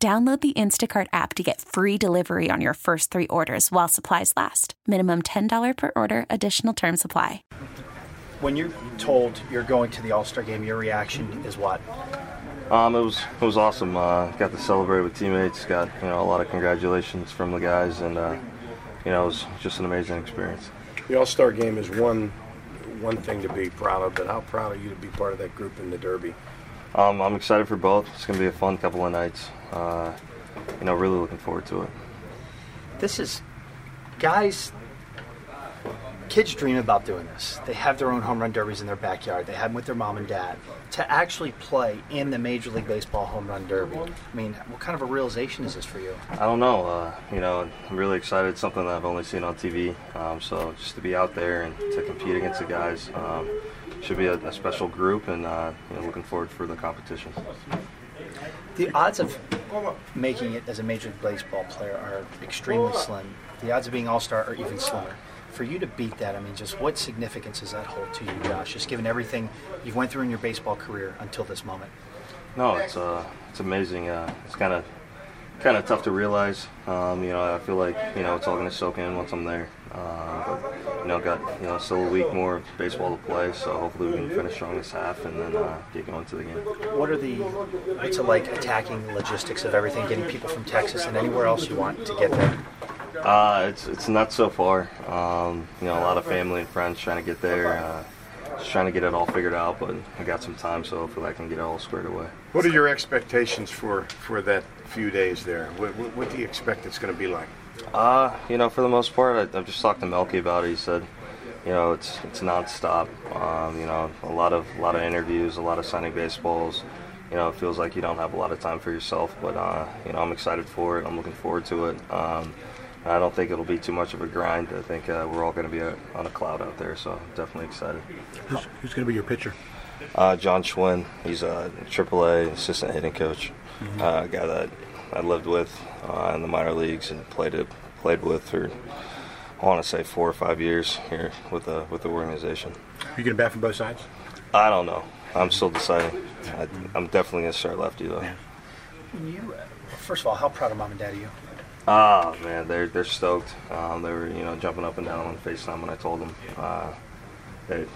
Download the Instacart app to get free delivery on your first three orders while supplies last. Minimum $10 per order, additional term supply. When you're told you're going to the All Star game, your reaction is what? Um, it was it was awesome. Uh, got to celebrate with teammates. Got you know a lot of congratulations from the guys, and uh, you know it was just an amazing experience. The All Star game is one one thing to be proud of, but how proud are you to be part of that group in the Derby? Um, I'm excited for both. It's going to be a fun couple of nights. Uh, you know, really looking forward to it. This is, guys, kids dream about doing this. They have their own home run derbies in their backyard. They have them with their mom and dad. To actually play in the Major League Baseball home run derby, I mean, what kind of a realization is this for you? I don't know. Uh, you know, I'm really excited. It's something that I've only seen on TV. Um, so just to be out there and to compete against the guys um, should be a, a, special group, and uh, you know, looking forward for the competition. The odds of making it as a Major League Baseball player are extremely slim. The odds of being All Star are even slimmer. For you to beat that, I mean, just what significance does that hold to you, Josh? Just given everything you've went through in your baseball career until this moment. No, it's uh, it's amazing. Uh, it's kind of kind of tough to realize. Um, you know, I feel like you know it's all going to soak in once I'm there. Uh, but you know, got you know still a week more of baseball to play, so hopefully we can finish strong this half and then uh, get going to the game. What are the what's it like attacking logistics of everything, getting people from Texas and anywhere else you want to get there? Uh, it's it's not so far. Um, you know, a lot of family and friends trying to get there. Uh, just trying to get it all figured out, but I got some time, so hopefully I can get it all squared away. What are your expectations for, for that few days there? What, what, what do you expect it's going to be like? Uh, you know, for the most part, I, have just talked to Melky about it. He said, you know, it's it's nonstop. Um, you know, a lot of a lot of interviews, a lot of signing baseballs. You know, it feels like you don't have a lot of time for yourself, but uh, you know, I'm excited for it. I'm looking forward to it. Um, I don't think it'll be too much of a grind. I think uh, we're all going to be a, on a cloud out there, so definitely excited. Who's, who's going to be your pitcher? Uh, Jon Schwind. He's a AAA assistant hitting coach. Mm-hmm. Uh, guy that I lived with uh, in the minor leagues and played it, played with for I want to say four or five years here with the with the organization. Are you going to bat from both sides? I don't know. I'm still deciding. I, am definitely going to start lefty though. Yeah. You, first of all, how proud of mom and dad are you? Oh, man, they're they're stoked. Um, they were you know jumping up and down on FaceTime when I told them. Uh, they,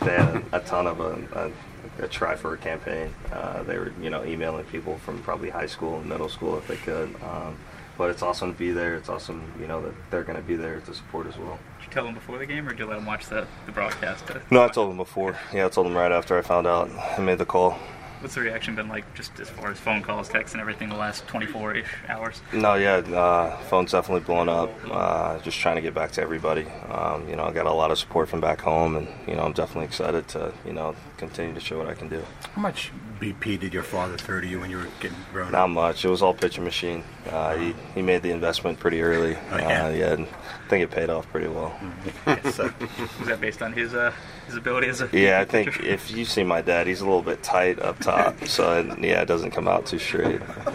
they had a, a ton of a, a, a, try for a campaign. Uh, they were you know emailing people from probably high school and middle school if they could. Um, but it's awesome to be there. It's awesome, you know, that they're going to be there to support as well. Did you tell them before the game, or did you let them watch the, the broadcast? No, I told them before. Yeah, I told them right after I found out. I made the call. What's the reaction been like, just as far as phone calls, texts, and everything, the last 24-ish hours? No, yeah, uh, phone's definitely blown up. Uh, just trying to get back to everybody. Um, you know, I got a lot of support from back home, and you know, I'm definitely excited to you know continue to show what I can do. How much BP did your father throw to you when you were getting grown Not much. It was all pitching machine. Uh, he he made the investment pretty early. Oh, yeah. Uh, yeah, I think it paid off pretty well. so, was that based on his uh, his ability as a yeah? I think if you see my dad, he's a little bit tight up top, so it, yeah, it doesn't come out too straight.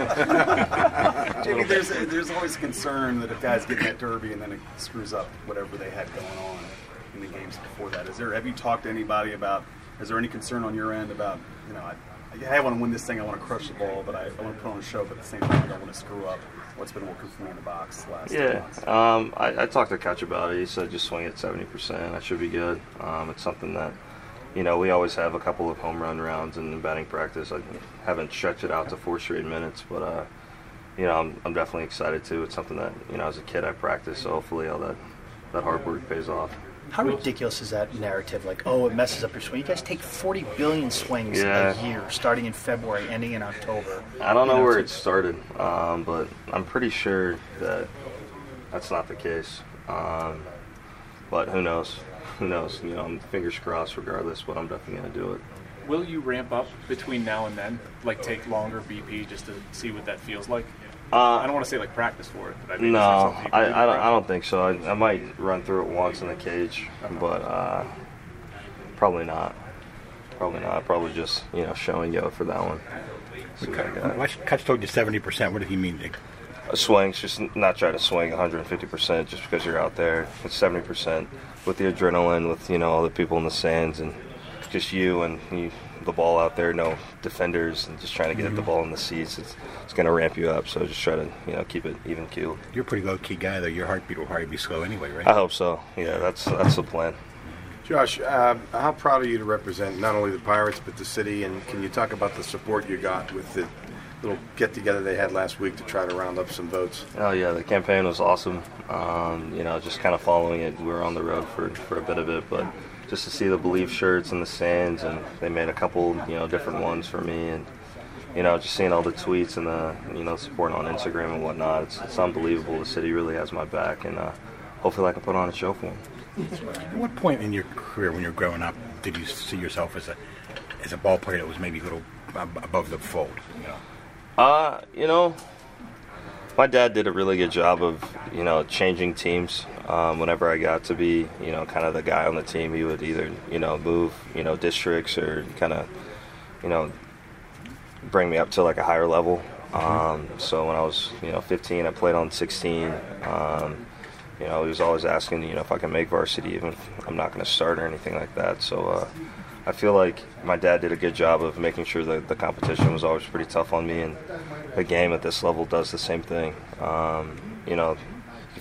Jamie, there's there's always concern that if guys get in that derby and then it screws up whatever they had going on in the games before that. Is there have you talked to anybody about? Is there any concern on your end about you know I, I want to win this thing, I want to crush the ball, but I, I want to put on a show, but at the same time I don't want to screw up what's been working for me in the box last yeah um, I, I, talked to Cutch about it he said just swing at 70% I should be good. Um, it's something that you know we always have a couple of home run rounds in batting practice I haven't stretched it out to four straight minutes but uh, you know I'm, I'm, definitely excited too it's something that you know as a kid I practiced so hopefully all that that hard work pays off how ridiculous is that narrative? Like, oh, it messes up your swing. You guys take 40 billion swings yeah. a year, starting in February, ending in October. I don't know, know where it started, um, but I'm pretty sure that that's not the case. Um, but who knows? Who knows? You know, I'm fingers crossed regardless, but I'm definitely going to do it. Will you ramp up between now and then? Like, take longer BP just to see what that feels like? Uh, I don't want to say like practice for it, but I mean, No, is there something you can I, do to I, don't, I don't think so. I, I might run through it once in the cage, but uh, probably not. Probably not. Probably just you know showing yo for that one. See what I got. Last Cutch told you 70%. What did he mean? A swings, just not try to swing 150% just because you're out there. It's 70% with the adrenaline, with you know all the people in the stands, and just you and you, the ball out there. No defenders, and just trying to get the ball in the seats. It's, it's going to ramp you up. So just try to you know keep it even keel. You're a pretty low key guy, though. Your heartbeat will probably be slow anyway, right? I hope so. Yeah, that's that's the plan. Josh, uh, how proud are you to represent not only the Pirates but the city? And can you talk about the support you got with the little get together they had last week to try to round up some votes? Oh yeah, the campaign was awesome. Um, you know, just kind of following it. We were on the road for, for a bit of it, but just to see the Believe shirts and the sands, and they made a couple, you know, different ones for me, and you know, just seeing all the tweets and the, you know, support on Instagram and whatnot. It's, it's unbelievable. The city really has my back, and uh, hopefully I can put on a show for them. At what point in your career, when you were growing up, did you see yourself as a as a ball player that was maybe a little above the fold? You know? Uh, you know, my dad did a really good job of, you know, changing teams. Um, whenever I got to be, you know, kind of the guy on the team, he would either, you know, move, you know, districts or kind of, you know, bring me up to like a higher level. Um, so when I was, you know, 15, I played on 16. Um, you know, he was always asking, you know, if I can make varsity, even if I'm not going to start or anything like that. So uh, I feel like my dad did a good job of making sure that the competition was always pretty tough on me, and the game at this level does the same thing. Um, you know,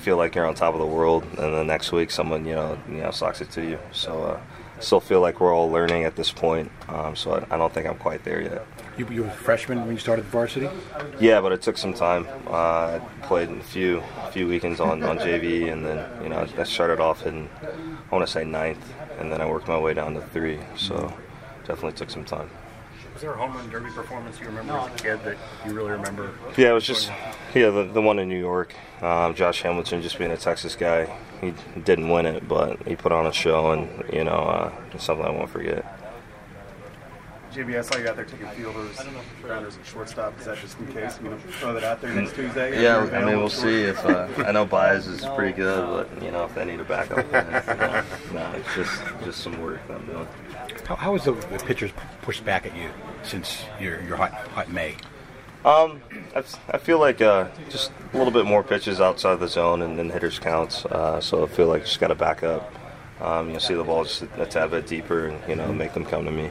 feel like you're on top of the world, and the next week someone, you know, you know, socks it to you. So uh, still feel like we're all learning at this point. Um, so I, I don't think I'm quite there yet. You, you were a freshman when you started varsity. Yeah, but it took some time. Uh, I played a few few weekends on, on JV, and then you know I started off in I want to say ninth, and then I worked my way down to three. So definitely took some time. Was there a home run derby performance you remember as a kid that you really remember? Yeah, it was just yeah the, the one in New York. Um, Josh Hamilton, just being a Texas guy, he didn't win it, but he put on a show, and you know uh, it's something I won't forget. JB, I saw you out there taking fielders, grounders, and shortstop. Is that just in case? You know, throw that out there next Tuesday. Yeah, I mean we'll see if uh, I know Baez is pretty good, but you know if they need a backup, then, you know, no, it's just just some work that I'm doing. How, how has the, the pitchers pushed back at you since your your hot hot May? Um, I, I feel like uh, just a little bit more pitches outside the zone and then hitters counts. Uh, so I feel like just got to back up. Um, you know, see the ball just a tad bit deeper and you know make them come to me.